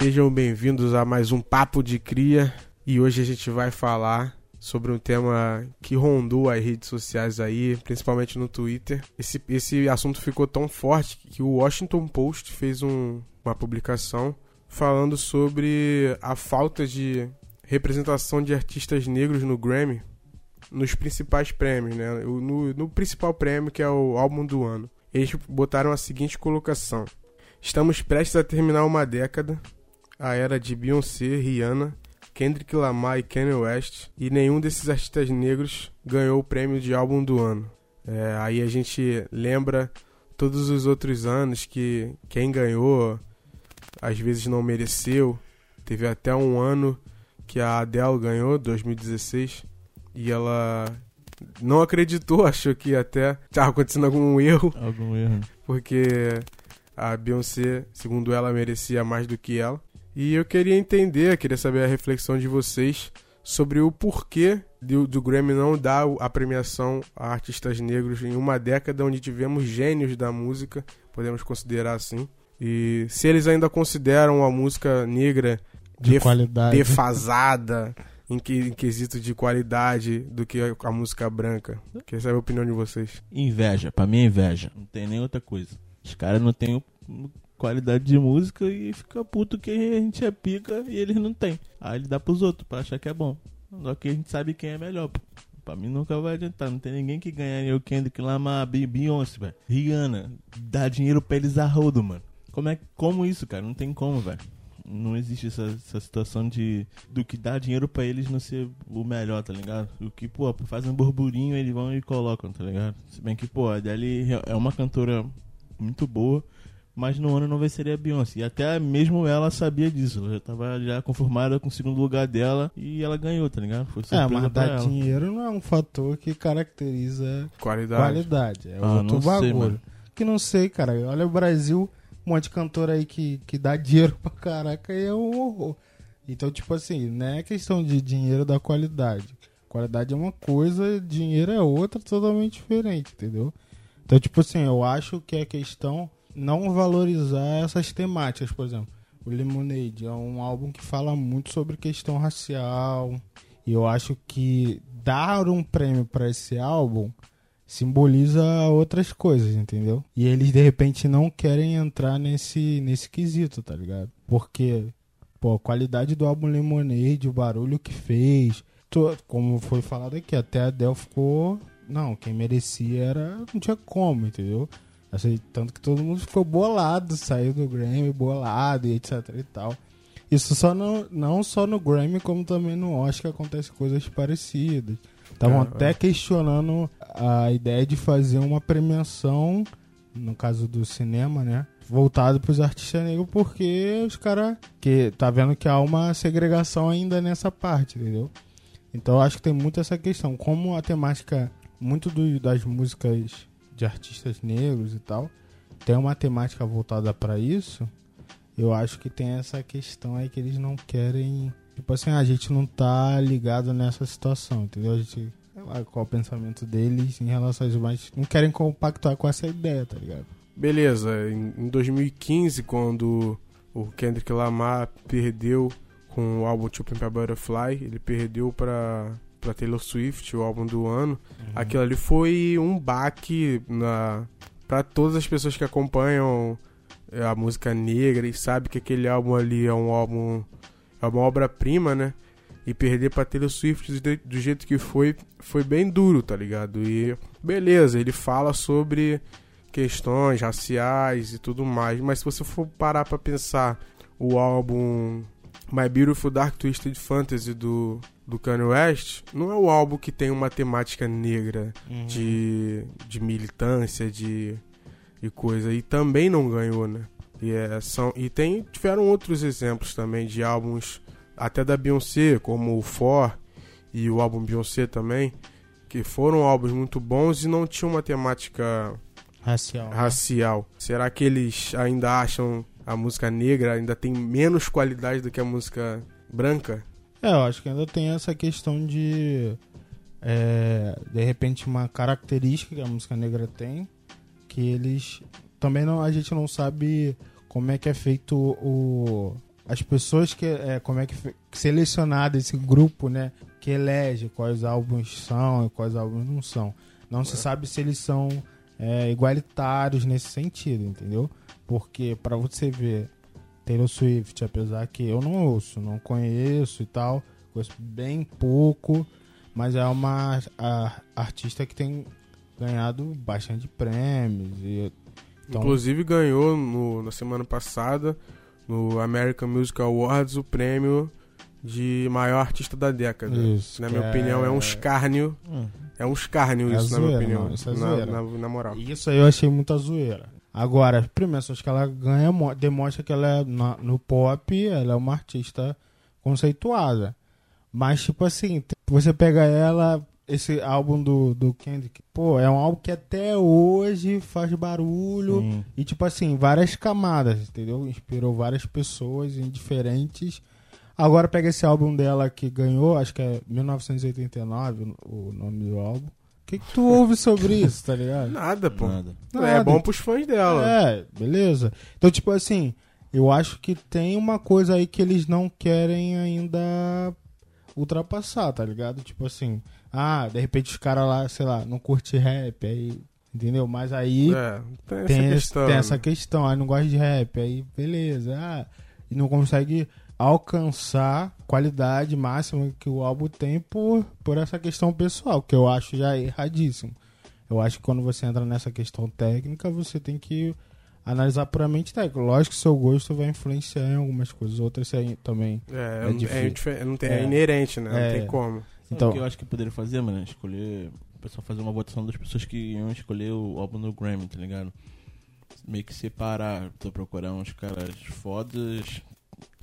Sejam bem-vindos a mais um Papo de Cria e hoje a gente vai falar sobre um tema que rondou as redes sociais aí, principalmente no Twitter. Esse, esse assunto ficou tão forte que o Washington Post fez um, uma publicação falando sobre a falta de representação de artistas negros no Grammy nos principais prêmios, né? No, no principal prêmio que é o álbum do ano. Eles botaram a seguinte colocação: Estamos prestes a terminar uma década, a era de Beyoncé, Rihanna, Kendrick Lamar e Kanye West, e nenhum desses artistas negros ganhou o prêmio de álbum do ano. É, aí a gente lembra todos os outros anos que quem ganhou às vezes não mereceu. Teve até um ano que a Adele ganhou, 2016, e ela não acreditou, achou que até estava acontecendo algum erro. Algum erro. Porque a Beyoncé, segundo ela, merecia mais do que ela. E eu queria entender, queria saber a reflexão de vocês sobre o porquê do, do Grammy não dar a premiação a artistas negros em uma década onde tivemos gênios da música, podemos considerar assim. E se eles ainda consideram a música negra de def qualidade. defasada em, que, em quesito de qualidade do que a, a música branca. Queria saber a opinião de vocês. Inveja, pra mim é inveja. Não tem nem outra coisa. Os caras não têm qualidade de música e fica puto que a gente é pica e eles não têm. Aí ele dá pros outros pra achar que é bom. Só que a gente sabe quem é melhor, pô. Pra mim nunca vai adiantar. Não tem ninguém que ganha o Kendrick Lamar, Beyoncé, velho. Rihanna. Dá dinheiro pra eles a rodo, mano. Como é como isso, cara? Não tem como, velho. Não existe essa, essa situação de do que dá dinheiro para eles não ser o melhor, tá ligado? O que, pô, faz um burburinho, eles vão e colocam, tá ligado? Se bem que, pô, a Adele é uma cantora muito boa, mas no ano não venceria a Beyoncé. E até mesmo ela sabia disso. Ela já tava já conformada com o segundo lugar dela e ela ganhou, tá ligado? Foi é, mas dar ela. dinheiro não é um fator que caracteriza qualidade. qualidade. É ah, outro bagulho. Sei, que não sei, cara. Olha o Brasil, um monte de cantor aí que, que dá dinheiro pra caraca e é um horror. Então, tipo assim, não é questão de dinheiro da qualidade. Qualidade é uma coisa, dinheiro é outra, totalmente diferente, entendeu? Então, tipo assim, eu acho que é questão não valorizar essas temáticas, por exemplo. O Lemonade é um álbum que fala muito sobre questão racial. E eu acho que dar um prêmio para esse álbum simboliza outras coisas, entendeu? E eles de repente não querem entrar nesse nesse quesito, tá ligado? Porque pô, a qualidade do álbum Lemonade, o barulho que fez, como foi falado aqui, até a Del ficou não, quem merecia era. Não tinha como, entendeu? Assim, tanto que todo mundo ficou bolado, saiu do Grammy bolado e etc e tal. Isso só no, não só no Grammy, como também no Oscar acontece coisas parecidas. Estavam é, até é. questionando a ideia de fazer uma premiação, no caso do cinema, né? Voltado para os artistas negros, porque os caras. que tá vendo que há uma segregação ainda nessa parte, entendeu? Então eu acho que tem muito essa questão. Como a temática muito do, das músicas de artistas negros e tal tem uma temática voltada para isso, eu acho que tem essa questão aí que eles não querem. Tipo assim, a gente não tá ligado nessa situação, entendeu? A gente. Sei lá qual o pensamento deles em relação a isso, mas não querem compactuar com essa ideia, tá ligado? Beleza, em 2015, quando o Kendrick Lamar perdeu com o álbum To Pimp a Butterfly, ele perdeu para pra Taylor Swift, o álbum do ano, uhum. aquilo ali foi um baque na para todas as pessoas que acompanham é, a música negra e sabe que aquele álbum ali é um álbum é uma obra-prima, né? E perder pra Taylor Swift do, do jeito que foi, foi bem duro, tá ligado? E beleza, ele fala sobre questões raciais e tudo mais, mas se você for parar para pensar o álbum My Beautiful Dark Twisted Fantasy do do Kanye West não é o álbum que tem uma temática negra uhum. de, de militância, de, de coisa. E também não ganhou, né? E, é, são, e tem, tiveram outros exemplos também de álbuns, até da Beyoncé, como o For e o álbum Beyoncé também, que foram álbuns muito bons e não tinham uma temática racial. Né? racial. Será que eles ainda acham a música negra ainda tem menos qualidade do que a música branca? É, eu acho que ainda tem essa questão de. É, de repente, uma característica que a música negra tem, que eles. Também não, a gente não sabe como é que é feito o, as pessoas que é, como é que, selecionado esse grupo, né, que elege quais álbuns são e quais álbuns não são. Não é. se sabe se eles são é, igualitários nesse sentido, entendeu? Porque para você ver Taylor Swift, apesar que eu não ouço, não conheço e tal, conheço bem pouco, mas é uma a, artista que tem ganhado bastante prêmios. E, então... Inclusive ganhou no, na semana passada no American Music Awards o prêmio de maior artista da década. Isso, na minha é... opinião, é um escárnio. Hum. É um escárnio é isso, zoeira, na minha opinião. Não, isso é na, na, na, moral. Isso aí eu achei muita zoeira. Agora, primeiro, acho que ela ganha, demonstra que ela é na, no pop, ela é uma artista conceituada. Mas, tipo assim, você pega ela, esse álbum do, do Kendrick, pô, é um álbum que até hoje faz barulho Sim. e, tipo assim, várias camadas, entendeu? Inspirou várias pessoas em diferentes. Agora pega esse álbum dela que ganhou, acho que é 1989 o nome do álbum. O que, que tu ouve sobre isso, tá ligado? Nada, pô. Nada. Nada. É bom pros fãs dela. É, beleza. Então, tipo assim, eu acho que tem uma coisa aí que eles não querem ainda ultrapassar, tá ligado? Tipo assim, ah, de repente os caras lá, sei lá, não curte rap, aí. Entendeu? Mas aí é, tem, tem, essa questão, tem essa questão, aí não gosta de rap, aí beleza. Ah, e não consegue alcançar qualidade máxima que o álbum tem por, por essa questão pessoal, que eu acho já erradíssimo. Eu acho que quando você entra nessa questão técnica, você tem que analisar puramente técnico. Lógico que seu gosto vai influenciar em algumas coisas, outras também é, é, é difícil. É, não tem, é, inerente, né? Não tem como. Então, o que eu acho que poderia fazer, mano? Escolher. O pessoal fazer uma votação das pessoas que iam escolher o álbum do Grammy, tá ligado? Meio que separar, tô procurar uns caras fodas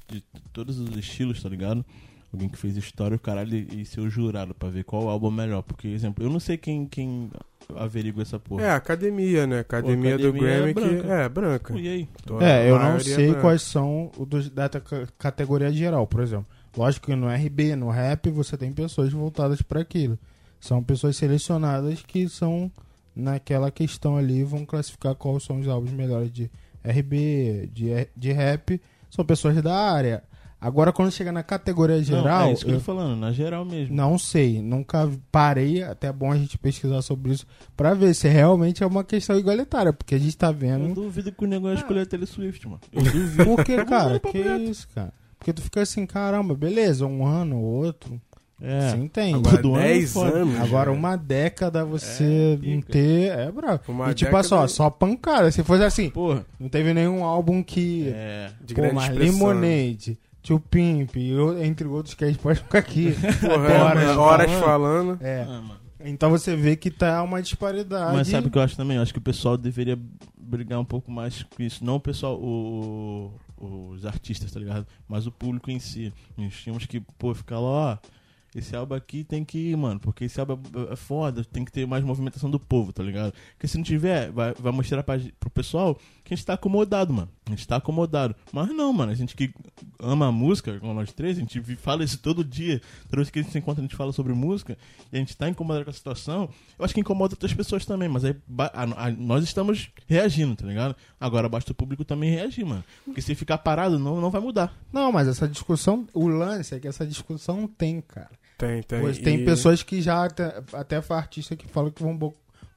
de todos os estilos, tá ligado? Alguém que fez história, o caralho, e ser o jurado pra ver qual álbum é melhor. Porque, exemplo, eu não sei quem, quem averigua essa porra. É, a academia, né? Academia, Pô, academia do Grammy é branca. que. É, branca. E aí? é, eu não sei é quais são os da categoria geral, por exemplo. Lógico que no RB, no rap, você tem pessoas voltadas para aquilo. São pessoas selecionadas que são naquela questão ali, vão classificar quais são os álbuns melhores de RB, de, de rap. São pessoas da área. Agora, quando chega na categoria geral. Não, é isso que eu tô falando, na geral mesmo. Não sei, nunca parei. Até é bom a gente pesquisar sobre isso pra ver se realmente é uma questão igualitária. Porque a gente tá vendo. Eu duvido que o negócio ah. escolher a Taylor Swift, mano. Eu duvido. Por que, cara? que isso, cara? Porque tu fica assim, caramba, beleza, um ano, outro. É. Sim, tem. Agora, Todo 10 ano anos. Agora, uma década você é, não ter. É bravo. Uma e tipo assim, ó, só pancada. Se fosse assim, Porra. não teve nenhum álbum que. É. De pô, grande mas Lemonade. Tio Pimp, entre outros que a gente pode ficar aqui. Porra, é, horas, horas falando. É. Ah, então você vê que tá uma disparidade. Mas sabe o que eu acho também? Eu acho que o pessoal deveria brigar um pouco mais com isso. Não o pessoal, o, os artistas, tá ligado? Mas o público em si. Nós tínhamos que, pô, ficar lá, ó esse álbum aqui tem que ir, mano, porque esse álbum é, é foda, tem que ter mais movimentação do povo, tá ligado? Porque se não tiver, vai, vai mostrar pra, pro pessoal que a gente tá acomodado, mano. A gente tá acomodado. Mas não, mano, a gente que ama a música, como nós três, a gente fala isso todo dia. Toda vez que a gente se encontra, a gente fala sobre música e a gente tá incomodado com a situação. Eu acho que incomoda outras pessoas também, mas aí a, a, nós estamos reagindo, tá ligado? Agora basta o público também reagir, mano. Porque se ficar parado, não, não vai mudar. Não, mas essa discussão, o lance é que essa discussão tem, cara. Tem, tem. Pois tem e... pessoas que já, até, até artistas que falam que vão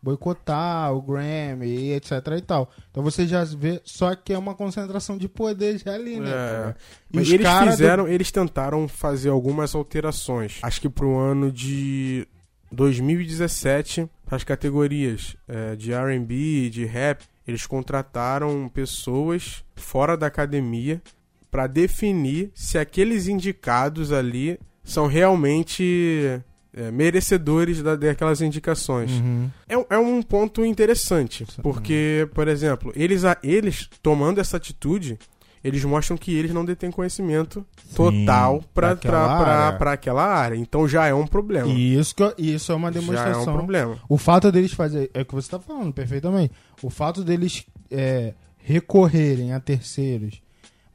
boicotar o Grammy, etc e tal. Então você já vê, só que é uma concentração de poder já ali, né? É. Mas eles fizeram, do... eles tentaram fazer algumas alterações. Acho que pro ano de 2017, as categorias é, de R&B, de rap, eles contrataram pessoas fora da academia para definir se aqueles indicados ali são realmente é, merecedores da, daquelas indicações. Uhum. É, é, um ponto interessante, porque, por exemplo, eles, eles tomando essa atitude, eles mostram que eles não detêm conhecimento Sim, total para aquela área. Então já é um problema. E isso, isso é uma demonstração. Já é um problema. O fato deles fazer. É o que você está falando perfeitamente. O fato deles é, recorrerem a terceiros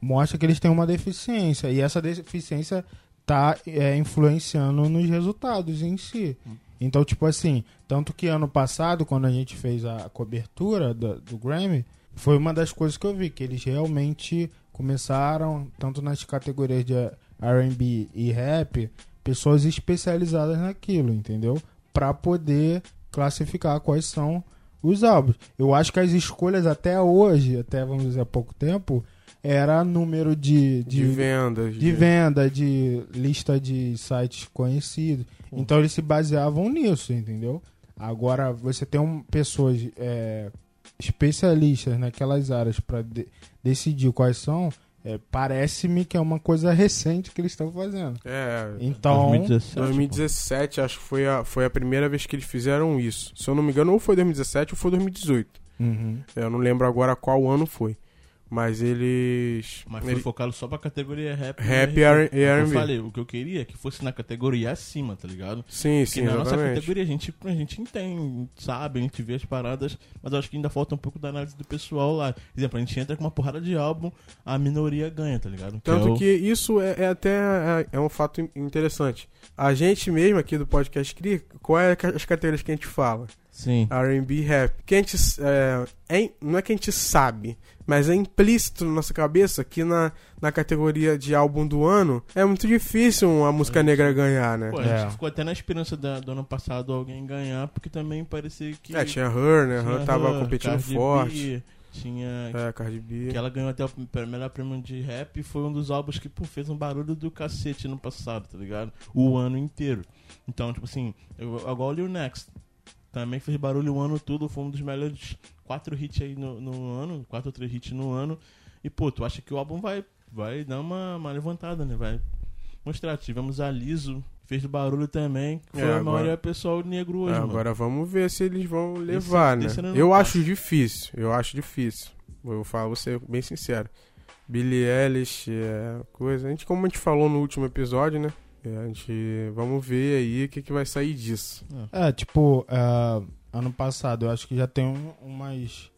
mostra que eles têm uma deficiência. E essa deficiência tá é, influenciando nos resultados em si. Então, tipo assim, tanto que ano passado, quando a gente fez a cobertura do, do Grammy, foi uma das coisas que eu vi, que eles realmente começaram, tanto nas categorias de R&B e rap, pessoas especializadas naquilo, entendeu? Para poder classificar quais são os álbuns. Eu acho que as escolhas até hoje, até vamos dizer há pouco tempo, era número de, de, de vendas. De, de venda, de lista de sites conhecidos. Então eles se baseavam nisso, entendeu? Agora você tem um, pessoas é, especialistas naquelas áreas para de, decidir quais são. É, Parece-me que é uma coisa recente que eles estão fazendo. É, então 2017, 2017 acho que foi a, foi a primeira vez que eles fizeram isso. Se eu não me engano, ou foi 2017 ou foi 2018. Uhum. Eu não lembro agora qual ano foi. Mas eles. Mas foi ele... focado só pra categoria rap. Rap e R&B. Eu falei, o que eu queria é que fosse na categoria acima, tá ligado? Sim, Porque sim, na exatamente. nossa categoria a gente, a gente entende, sabe, a gente vê as paradas, mas eu acho que ainda falta um pouco da análise do pessoal lá. Por exemplo, a gente entra com uma porrada de álbum, a minoria ganha, tá ligado? Tanto que, é o... que isso é, é até é, é, um fato interessante. A gente mesmo aqui do podcast Cria, qual é as categorias que a gente fala? Sim. R&B rap. Que a gente, é, é, não é que a gente sabe, mas é implícito na nossa cabeça que na, na categoria de álbum do ano é muito difícil a música negra ganhar, né? Pô, a gente ficou até na esperança da, do ano passado alguém ganhar, porque também parecia que. É, tinha Her, né? Her tava Her, competindo Cardi forte. B, tinha. É, Cardi B. Que ela ganhou até o melhor prêmio de rap e foi um dos álbuns que, pô, fez um barulho do cacete no passado, tá ligado? O ano inteiro. Então, tipo assim, eu, igual o Next. Também fez barulho o ano todo, foi um dos melhores quatro hits aí no, no ano, quatro ou três hits no ano. E, pô, tu acha que o álbum vai, vai dar uma, uma levantada, né? Vai mostrar. Tivemos a Liso, fez barulho também. Foi É, a agora- maioria pessoal negro hoje, É, mano. agora vamos ver se eles vão levar, desse né? não Eu passa. acho difícil, eu acho difícil. Eu falo, vou ser bem sincero. Billie Eilish é coisa. A gente, como a gente falou no último episódio, né? É, a gente. Vamos ver aí o que, que vai sair disso. É, tipo, é, ano passado eu acho que já tem um- umas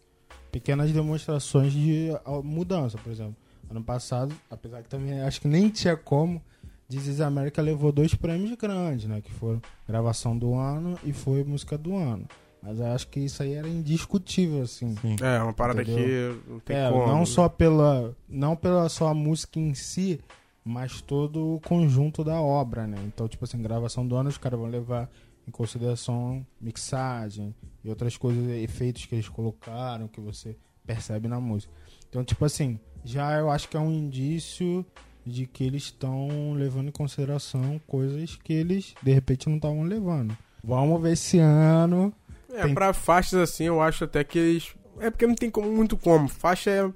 pequenas demonstrações de mudança, por exemplo. Ano passado, apesar que também acho que nem tinha como, This is America levou dois prêmios grandes, né? Que foram gravação do ano e foi música do ano. Mas eu acho que isso aí era indiscutível, assim. Sim. É, uma parada Entendeu? que não tem É, como. não só pela não pela só a música em si, mas todo o conjunto da obra, né? Então, tipo assim, gravação do ano os caras vão levar em consideração mixagem e outras coisas, efeitos que eles colocaram, que você percebe na música. Então, tipo assim, já eu acho que é um indício de que eles estão levando em consideração coisas que eles de repente não estavam levando. Vamos ver esse ano. É, tem- pra faixas assim, eu acho até que eles. É porque não tem como, muito como. Faixa é,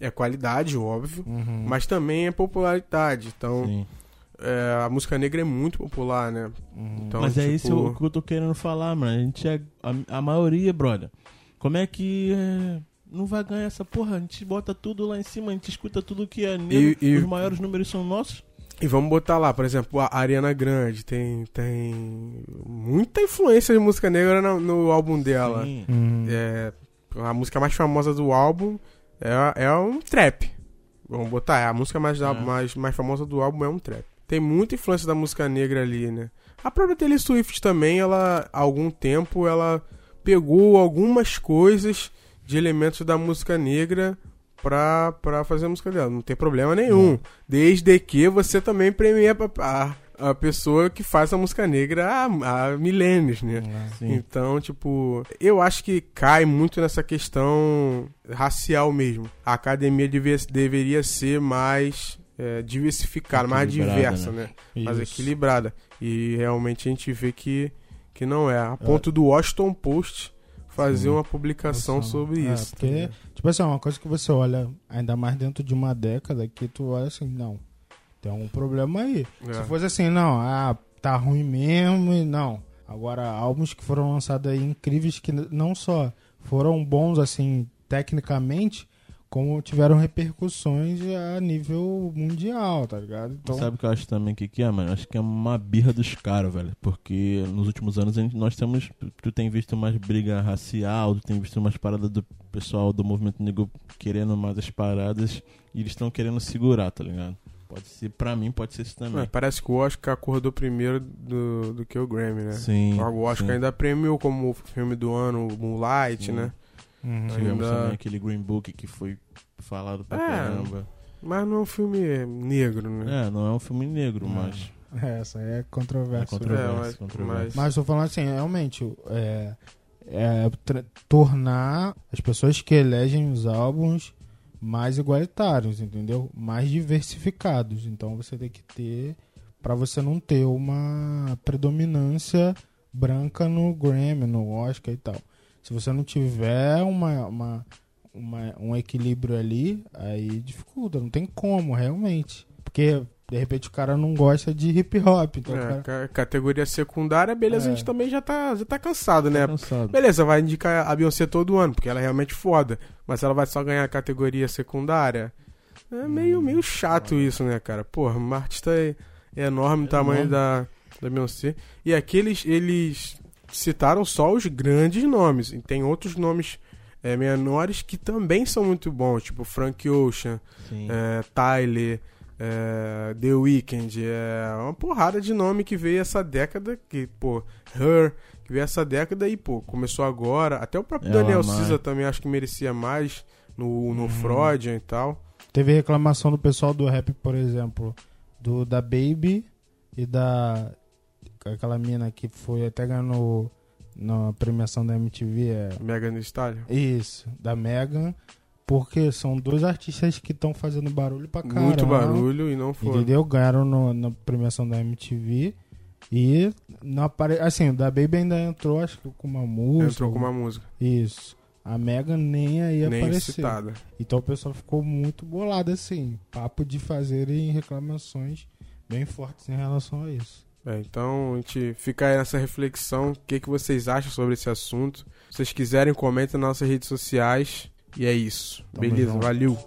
é qualidade, óbvio. Uhum. Mas também é popularidade. Então, é, a música negra é muito popular, né? Uhum. Então, Mas é tipo, isso o que eu tô querendo falar, mano. A gente é. A, a maioria, brother. Como é que. é, não vai ganhar essa porra? A gente bota tudo lá em cima, a gente escuta tudo que é negro. E- e- Os maiores números são nossos. E vamos botar lá, por exemplo, a Ariana Grande tem, tem muita influência de música negra no, no álbum dela. Sim. Uhum. É, a música mais famosa do álbum é, é um trap. Vamos botar, é, a música mais, É. mais, mais famosa do álbum é um trap. Tem muita influência da música negra ali, né? A própria Taylor Swift também, ela, há algum tempo, ela pegou algumas coisas de elementos da música negra pra, pra fazer a música dela. Não tem problema nenhum. Desde que você também premia a, a, pessoa que faz a música negra há, há milênios, né? Sim. Então, tipo, eu acho que cai muito nessa questão racial mesmo. A academia deveria ser mais é, diversificada, mais diversa, né? né? Mais equilibrada. E realmente a gente vê que, que não é. A ponto do Washington Post fazer Sim. uma publicação Noção. sobre É, isso. tá porque, ligado? tipo assim, é uma coisa que você olha, ainda mais dentro de uma década, que tu olha assim, não, tem algum problema aí. É. Se fosse assim, não, ah, tá ruim mesmo, e não. Agora, álbuns que foram lançados aí incríveis, que não só foram bons, assim, tecnicamente, como tiveram repercussões a nível mundial, tá ligado? Então, Sabe o que eu acho também que, que é, mano? Acho que é uma birra dos caras, velho. Porque nos últimos anos a gente- nós temos. Tu tem visto mais briga racial, tu tem visto mais paradas do pessoal do movimento negro querendo mais as paradas e eles estão querendo segurar, tá ligado? Pode ser, pra mim, pode ser isso também. É, parece que o Oscar acordou primeiro do, do que o Grammy, né? Sim. O Oscar sim. ainda premiou como filme do ano o Moonlight, Sim. né? uhum. Tivemos ainda- também aquele Green Book que foi falado pra É. caramba. Mas não é um filme negro, né? É, não é um filme negro, Não. mas. É, essa aí é controversa. É controverso, É, mas- controverso. mas- Mas tô falando assim, realmente, é, é tornar as pessoas que elegem os álbuns mais igualitários, entendeu? Mais diversificados. Então você tem que ter pra você não ter uma predominância branca no Grammy, no Oscar e tal. Se você não tiver uma, uma, uma- um equilíbrio ali, aí dificulta, não tem como, realmente. Porque de repente o cara não gosta de hip hop, então o É, cara- ca- categoria secundária, beleza, É. a gente também já tá, já tá cansado, né? Cansado. Beleza, vai indicar a Beyoncé todo ano, porque ela é realmente foda. Mas ela vai só ganhar a categoria secundária. É meio, meio chato isso, né, cara? Porra, uma artista é, é enorme o É tamanho enorme. da, da Beyoncé. E aqui eles, citaram só os grandes nomes. E tem outros nomes é, menores que também são muito bons, tipo Frank Ocean, é, Tyler, é, The Weeknd, é uma porrada de nome que veio essa década, que, pô, Her, que veio essa década e, pô, começou agora. Até o próprio Ela Daniel mais. Cisa também acho que merecia mais no, no Uhum. Freudian e tal. Teve reclamação do pessoal do rap, por exemplo, do da Baby e da aquela mina que foi até ganhou na premiação da MTV, é Megan Thee Stallion. isso, da Megan, porque são dois artistas que estão fazendo barulho pra caramba. Muito barulho e não foi. Entendeu? Ganharam no- na premiação da MTV e não apare... assim, o da Baby ainda entrou acho que com uma música. Entrou com uma música. Isso. A Megan nem aí Nem apareceu. citada. Então o pessoal ficou muito bolado assim. Papo de fazerem reclamações bem fortes em relação a isso. É, então a gente fica aí nessa reflexão. O que, que vocês acham sobre esse assunto? Se vocês quiserem, comentem nas nossas redes sociais. E é isso. Tamo Beleza, junto. valeu.